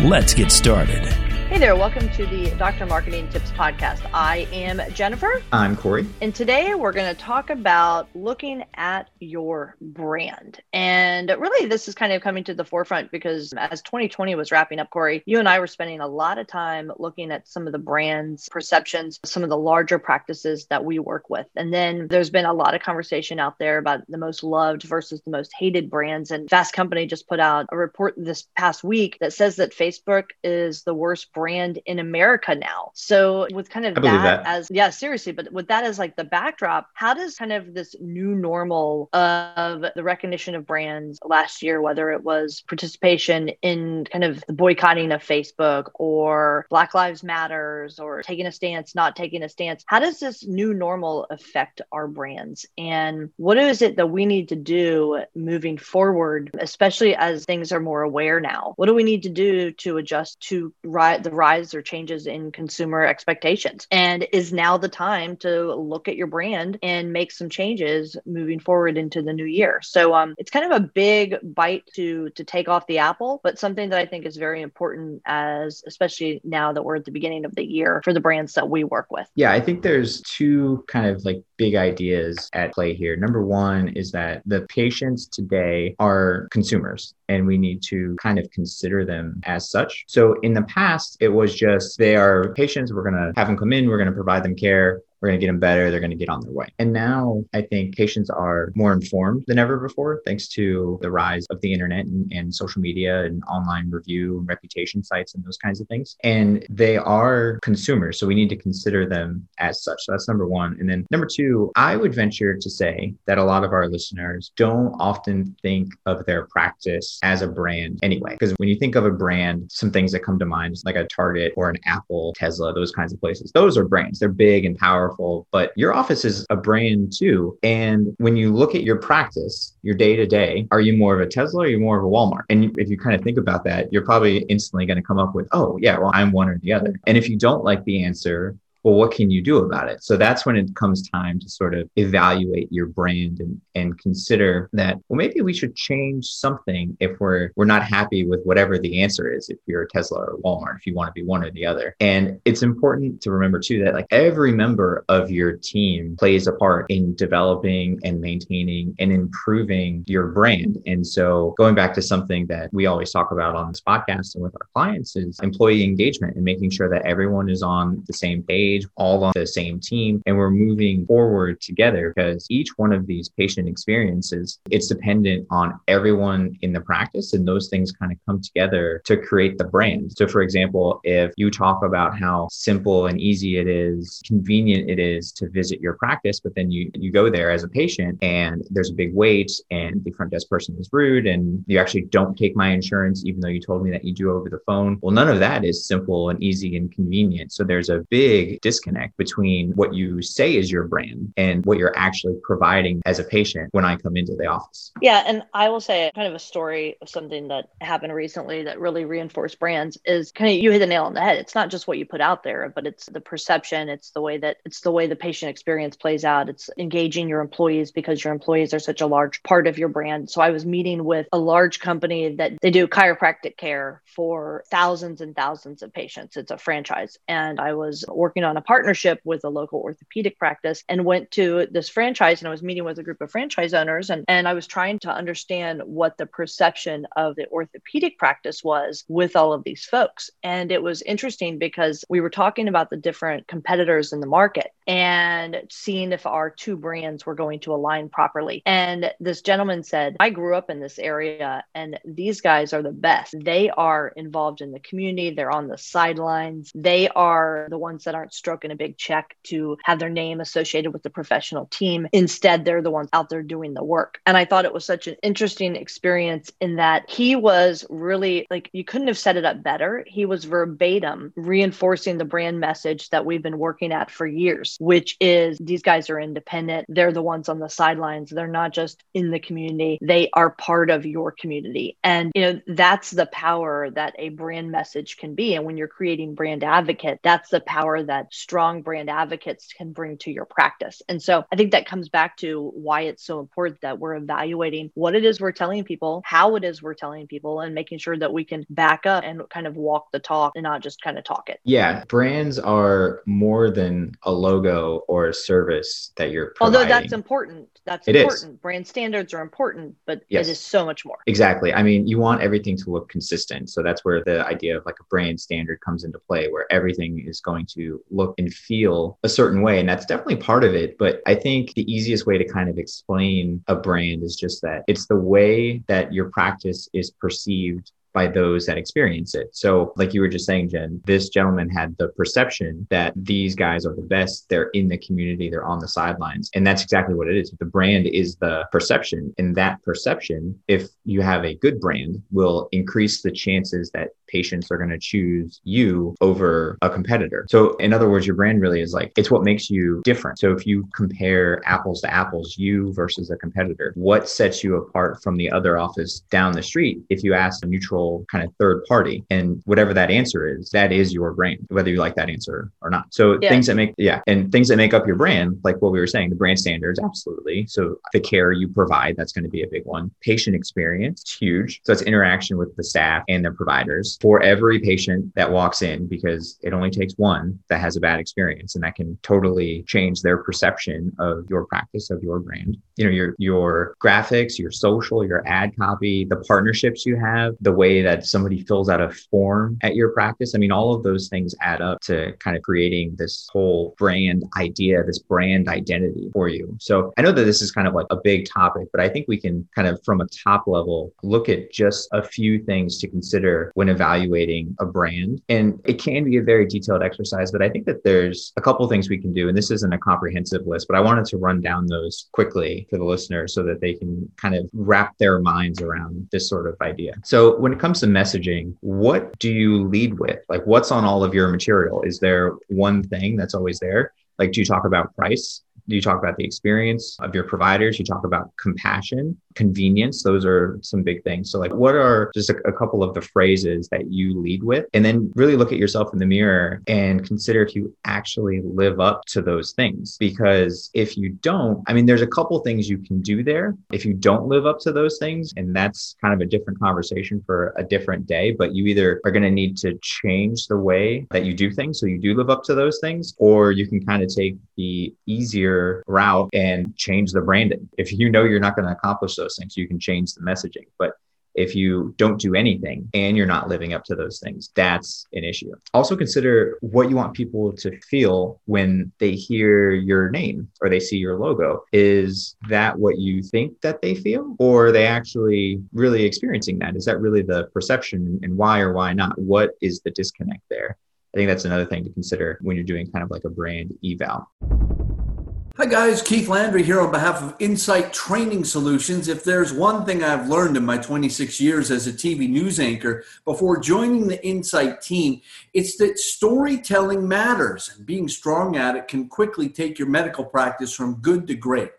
Let's get started. Hey there, welcome to the Dr. Marketing Tips Podcast. I am Jennifer. I'm Corey. And today we're going to talk about looking at your brand. And really, this is kind of coming to the forefront because as 2020 was wrapping up, Corey, you and I were spending a lot of time looking at some of the brands, perceptions, some of the larger practices that we work with. And then there's been a lot of conversation out there about the most loved versus the most hated brands. And Fast Company just put out a report this past week that says that Facebook is the worst brand brand in America now. So with kind of that, that, as yeah, seriously, but with that as like the backdrop, how does kind of this new normal of the recognition of brands last year, whether it was participation in kind of the boycotting of Facebook or Black Lives Matters or taking a stance, not taking a stance, how does this new normal affect our brands? And what is it that we need to do moving forward, especially as things are more aware now? What do we need to do to adjust to right the rise or changes in consumer expectations. And is now the time to look at your brand and make some changes moving forward into the new year. So um, it's kind of a big bite to to take off the apple, but something that I think is very important as especially now that we're at the beginning of the year for the brands that we work with. Yeah, I think there's two kind of like big ideas at play here. Number one is that the patients today are consumers and we need to kind of consider them as such. So in the past, it was just they are patients, we're going to have them come in, we're going to provide them care we're going to get them better. They're going to get on their way. And now I think patients are more informed than ever before, thanks to the rise of the internet and, and social media and online review and reputation sites and those kinds of things. And they are consumers. So we need to consider them as such. So that's number one. And then number two, I would venture to say that a lot of our listeners don't often think of their practice as a brand anyway. Because when you think of a brand, some things that come to mind, like a Target or an Apple, Tesla, those kinds of places, those are brands. They're big and powerful powerful, but your office is a brand too. And when you look at your practice, your day to day, are you more of a Tesla or are you more of a Walmart? And if you kind of think about that, you're probably instantly going to come up with, oh, yeah, well, I'm one or the other. And if you don't like the answer, well, what can you do about it? So that's when it comes time to sort of evaluate your brand and, and consider that, well, maybe we should change something if we're we're not happy with whatever the answer is, if you're a Tesla or Walmart, if you want to be one or the other. And it's important to remember too that like every member of your team plays a part in developing and maintaining and improving your brand. And so going back to something that we always talk about on this podcast and with our clients is employee engagement and making sure that everyone is on the same page page, all on the same team, and we're moving forward together because each one of these patient experiences, it's dependent on everyone in the practice, and those things kind of come together to create the brand. So, for example, if you talk about how simple and easy it is, convenient it is to visit your practice, but then you you go there as a patient and there's a big wait and the front desk person is rude and you actually don't take my insurance even though you told me that you do over the phone. Well, none of that is simple and easy and convenient. So there's a big disconnect between what you say is your brand and what you're actually providing as a patient when I come into the office. Yeah. And I will say kind of a story of something that happened recently that really reinforced brands is kind of you hit the nail on the head. It's not just what you put out there, but it's the perception. It's the way that it's the way the patient experience plays out. It's engaging your employees because your employees are such a large part of your brand. So I was meeting with a large company that they do chiropractic care for thousands and thousands of patients. It's a franchise. And I was working on a partnership with a local orthopedic practice and went to this franchise and I was meeting with a group of franchise owners and, and I was trying to understand what the perception of the orthopedic practice was with all of these folks. And it was interesting because we were talking about the different competitors in the market and seeing if our two brands were going to align properly. And this gentleman said, I grew up in this area and these guys are the best. They are involved in the community, they're on the sidelines, they are the ones that aren't stroking a big check to have their name associated with the professional team. Instead, they're the ones out there doing the work. And I thought it was such an interesting experience in that he was really like, you couldn't have set it up better. He was verbatim reinforcing the brand message that we've been working at for years, which is these guys are independent. They're the ones on the sidelines. They're not just in the community, they are part of your community. And, you know, that's the power that a brand message can be. And when you're creating brand advocate, that's the power that strong brand advocates can bring to your practice. And so I think that comes back to why it's so important that we're evaluating what it is we're telling people, how it is we're telling people, and making sure that we can back up and kind of walk the talk and not just kind of talk it. Yeah, brands are more than a logo or a service that you're providing. Although that's important. That's it important. Is. Brand standards are important, but yes. it is so much more. Exactly. I mean, you want everything to look consistent. So that's where the idea of like a brand standard comes into play, where everything is going to look and feel a certain way. And that's definitely part of it. But I think the easiest way to kind of explain a brand is just that it's the way that your practice is perceived by those that experience it. So, like you were just saying, Jen, this gentleman had the perception that these guys are the best. They're in the community, they're on the sidelines. And that's exactly what it is. The brand is the perception. And that perception, if you have a good brand, will increase the chances that patients are going to choose you over a competitor. So, in other words, your brand really is like it's what makes you different. So, if you compare apples to apples, you versus a competitor, what sets you apart from the other office down the street? If you ask a neutral kind of third party. And whatever that answer is, that is your brand, whether you like that answer or not. So yeah. things that make, yeah, and things that make up your brand, like what we were saying, the brand standards, absolutely. So the care you provide, that's going to be a big one. Patient experience, huge. So it's interaction with the staff and their providers for every patient that walks in, because it only takes one that has a bad experience and that can totally change their perception of your practice, of your brand. You know, your, your graphics, your social, your ad copy, the partnerships you have, the way that somebody fills out a form at your practice. I mean, all of those things add up to kind of creating this whole brand idea, this brand identity for you. So I know that this is kind of like a big topic, but I think we can kind of from a top level look at just a few things to consider when evaluating a brand. And it can be a very detailed exercise, but I think that there's a couple things we can do. And this isn't a comprehensive list, but I wanted to run down those quickly for the listeners so that they can kind of wrap their minds around this sort of idea. So when it comes to messaging, what do you lead with? Like, what's on all of your material? Is there one thing that's always there? Like, do you talk about price? You talk about the experience of your providers you talk about compassion convenience those are some big things. So like what are just a, a, couple of the phrases that you lead with? And then really look at yourself in the mirror and consider if you actually live up to those things. Because if you don't i mean there's a couple things you can do there. If you don't live up to those things and that's kind of a different conversation for a different day but you either are going to need to change the way that you do things so you do live up to those things or you can kind of take the easier route and change the branding. If you know you're not going to accomplish those things, you can change the messaging. But if you don't do anything and you're not living up to those things, that's an issue. Also consider what you want people to feel when they hear your name or they see your logo. Is that what you think that they feel? Or are they actually really experiencing that? Is that really the perception and why or why not? What is the disconnect there? I think that's another thing to consider when you're doing kind of like a brand eval. Hi, guys. Keith Landry here on behalf of Insight Training Solutions. If there's one thing I've learned in my 26 years as a TV news anchor before joining the Insight team, it's that storytelling matters, and being strong at it can quickly take your medical practice from good to great.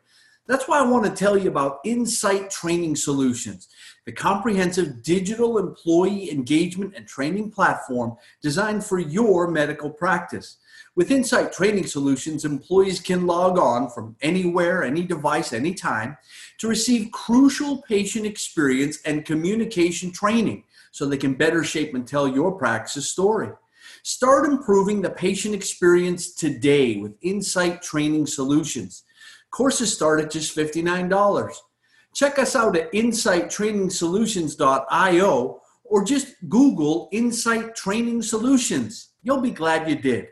That's why I want to tell you about Insight Training Solutions, the comprehensive digital employee engagement and training platform designed for your medical practice. With Insight Training Solutions, employees can log on from anywhere, any device, anytime to receive crucial patient experience and communication training so they can better shape and tell your practice's story. Start improving the patient experience today with Insight Training Solutions. Courses start at just $59. Check us out at insighttrainingsolutions.io or just Google Insight Training Solutions. You'll be glad you did.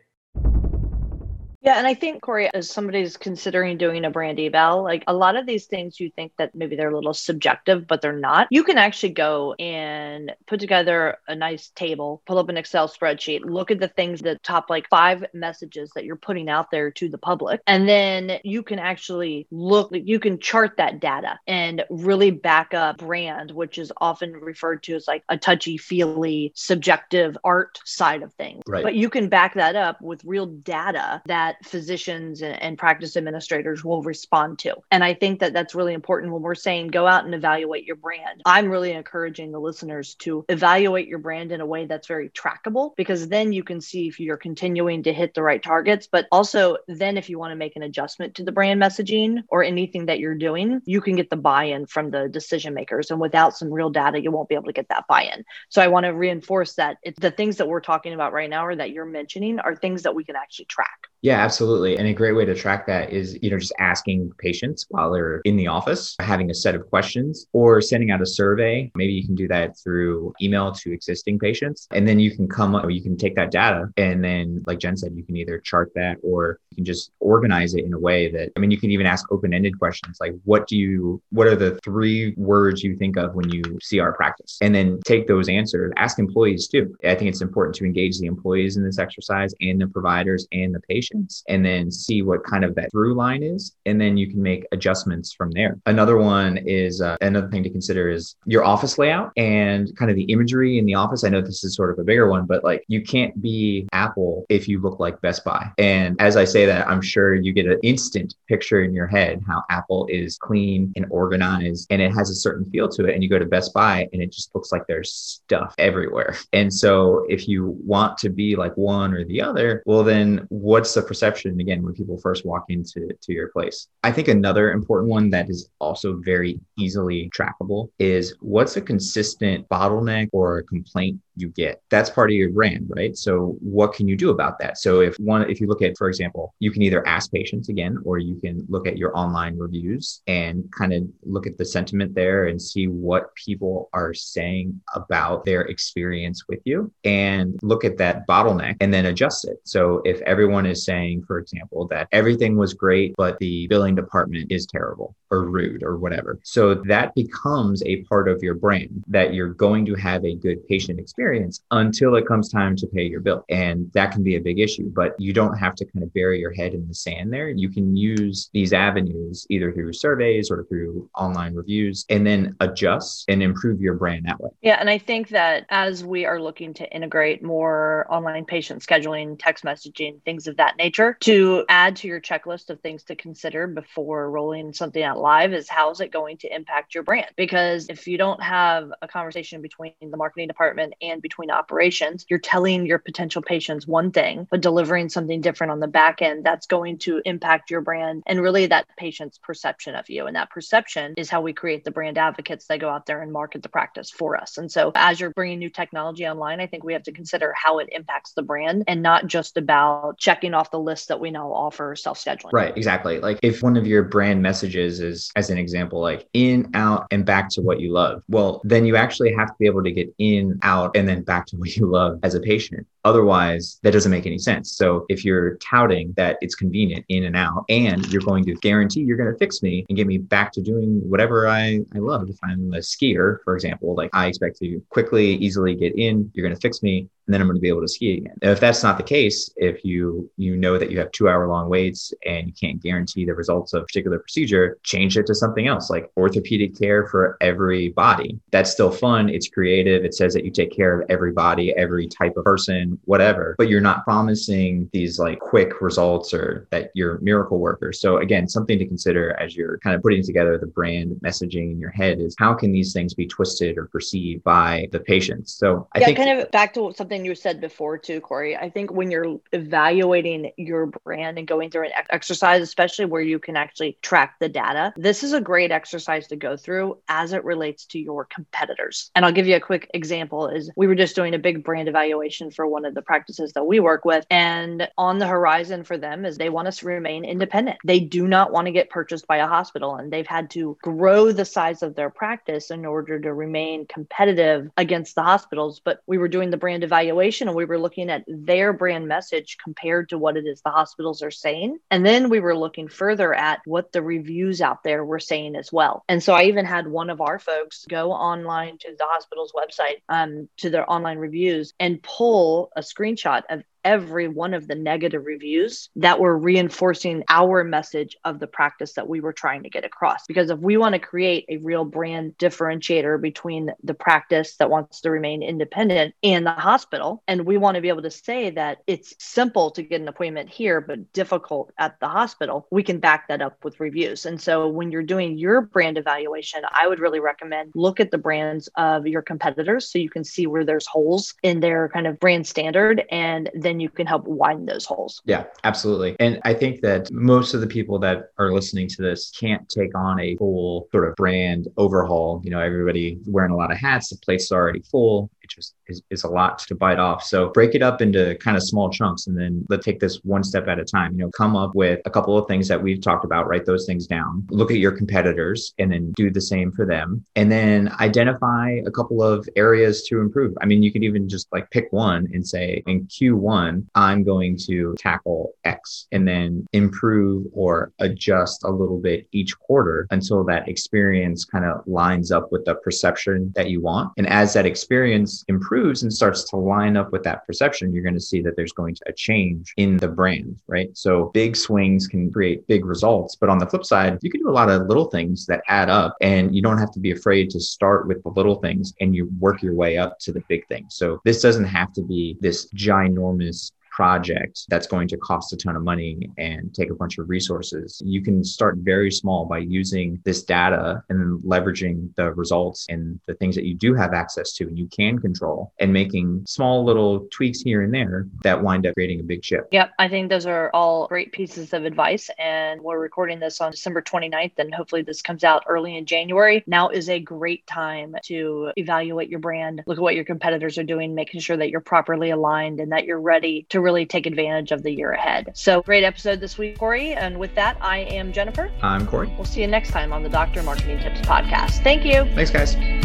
Yeah, and I think Corey, as somebody's considering doing a brand eval, like a lot of these things you think that maybe they're a little subjective, but they're not. You can actually go and put together a nice table, pull up an Excel spreadsheet, look at the things that top like five messages that you're putting out there to the public, and then you can actually look, you can chart that data and really back up brand, which is often referred to as like a touchy feely subjective art side of things. Right. But you can back that up with real data that physicians and, practice administrators will respond to. And I think that that's really important when we're saying go out and evaluate your brand. I'm really encouraging the listeners to evaluate your brand in a way that's very trackable because then you can see if you're continuing to hit the right targets. But also, then if you want to make an adjustment to the brand messaging or anything that you're doing, you can get the buy in from the decision makers. And without some real data, you won't be able to get that buy in. So I want to reinforce that the things that we're talking about right now or that you're mentioning are things that we can actually track. Yeah, absolutely. And a great way to track that is, you know, just asking patients while they're in the office, having a set of questions or sending out a survey. Maybe you can do that through email to existing patients. And then you can come up, you can take that data and then, like Jen said, you can either chart that or you can just organize it in a way that, I mean, you can even ask open ended questions like, what do you, what are the three words you think of when you see our practice? And then take those answers, ask employees too. I think it's important to engage the employees in this exercise and the providers and the patients and then see what kind of that through line is. And then you can make adjustments from there. Another one is uh, another thing to consider is your office layout and kind of the imagery in the office. I know this is sort of a bigger one, but like you can't be Apple if you look like Best Buy. And as I say that, I'm sure you get an instant picture in your head how Apple is clean and organized and it has a certain feel to it. And you go to Best Buy and it just looks like there's stuff everywhere. And so if you want to be like one or the other, well, then what's the perception again when people first walk into to your place. I think another important one that is also very easily trackable is what's a consistent bottleneck or a complaint you get. That's part of your brand, right? So what can you do about that? So if one if you look at for example, you can either ask patients again or you can look at your online reviews and kind of look at the sentiment there and see what people are saying about their experience with you and look at that bottleneck and then adjust it. So if everyone is saying for example that everything was great but the billing department is terrible or rude or whatever. So that becomes a part of your brand that you're going to have a good patient experience until it comes time to pay your bill. And that can be a big issue, but you don't have to kind of bury your head in the sand there. You can use these avenues either through surveys or through online reviews and then adjust and improve your brand that way. Yeah. And I think that as we are looking to integrate more online patient scheduling, text messaging, things of that nature to add to your checklist of things to consider before rolling something out live is how is it going to impact your brand? Because if you don't have a conversation between the marketing department and between operations. You're telling your potential patients one thing, but delivering something different on the back end that's going to impact your brand and really that patient's perception of you. And that perception is how we create the brand advocates that go out there and market the practice for us. And so as you're bringing new technology online, I think we have to consider how it impacts the brand and not just about checking off the list that we now offer self scheduling. Right, exactly. Like if one of your brand messages is, as an example, like in, out, and back to what you love, well, then you actually have to be able to get in, out, and and then back to what you love as a patient. Otherwise, that doesn't make any sense. So if you're touting that it's convenient in and out, and you're going to guarantee you're going to fix me and get me back to doing whatever I, I love. If I'm a skier, for example, like I expect to quickly, easily get in, you're going to fix me and then I'm going to be able to ski again. If that's not the case, if you you know that you have two hour long waits and you can't guarantee the results of a particular procedure, change it to something else like orthopedic care for every body. That's still fun. It's creative. It says that you take care of every body, every type of person, whatever. But you're not promising these like quick results or that you're miracle worker. So again, something to consider as you're kind of putting together the brand messaging in your head is how can these things be twisted or perceived by the patients? So I yeah, think kind of back to something something you said before too, Corey. I think when you're evaluating your brand and going through an exercise, especially where you can actually track the data, this is a great exercise to go through as it relates to your competitors. And I'll give you a quick example is we were just doing a big brand evaluation for one of the practices that we work with. And on the horizon for them is they want us to remain independent. They do not want to get purchased by a hospital and they've had to grow the size of their practice in order to remain competitive against the hospitals. But we were doing the brand evaluation evaluation and we were looking at their brand message compared to what it is the hospitals are saying. And then we were looking further at what the reviews out there were saying as well. And so I even had one of our folks go online to the hospital's website, um, to their online reviews and pull a screenshot of every one of the negative reviews that were reinforcing our message of the practice that we were trying to get across. Because if we want to create a real brand differentiator between the practice that wants to remain independent and the hospital, and we want to be able to say that it's simple to get an appointment here, but difficult at the hospital, we can back that up with reviews. And so when you're doing your brand evaluation, I would really recommend look at the brands of your competitors so you can see where there's holes in their kind of brand standard and then then you can help widen those holes. Yeah, absolutely. And I think that most of the people that are listening to this can't take on a full sort of brand overhaul. You know, everybody wearing a lot of hats, the plate's already full it just is, is a lot to bite off. So break it up into kind of small chunks and then let's take this one step at a time. You know, come up with a couple of things that we've talked about, write those things down, look at your competitors and then do the same for them. And then identify a couple of areas to improve. I mean, you could even just like pick one and say, in Q1, I'm going to tackle X and then improve or adjust a little bit each quarter until that experience kind of lines up with the perception that you want. And as that experience improves and starts to line up with that perception, you're going to see that there's going to a change in the brand, right? So big swings can create big results. But on the flip side, you can do a lot of little things that add up and you don't have to be afraid to start with the little things and you work your way up to the big things. So this doesn't have to be this ginormous project that's going to cost a ton of money and take a bunch of resources. You can start very small by using this data and then leveraging the results and the things that you do have access to and you can control and making small little tweaks here and there that wind up creating a big shift. Yep. I think those are all great pieces of advice. And we're recording this on December 29th, and hopefully this comes out early in January. Now is a great time to evaluate your brand, look at what your competitors are doing, making sure that you're properly aligned and that you're ready to really take advantage of the year ahead. So, great episode this week, Corey. And with that, I am Jennifer. I'm Corey. We'll see you next time on the Doctor Marketing Tips podcast. Thank you. Thanks, guys.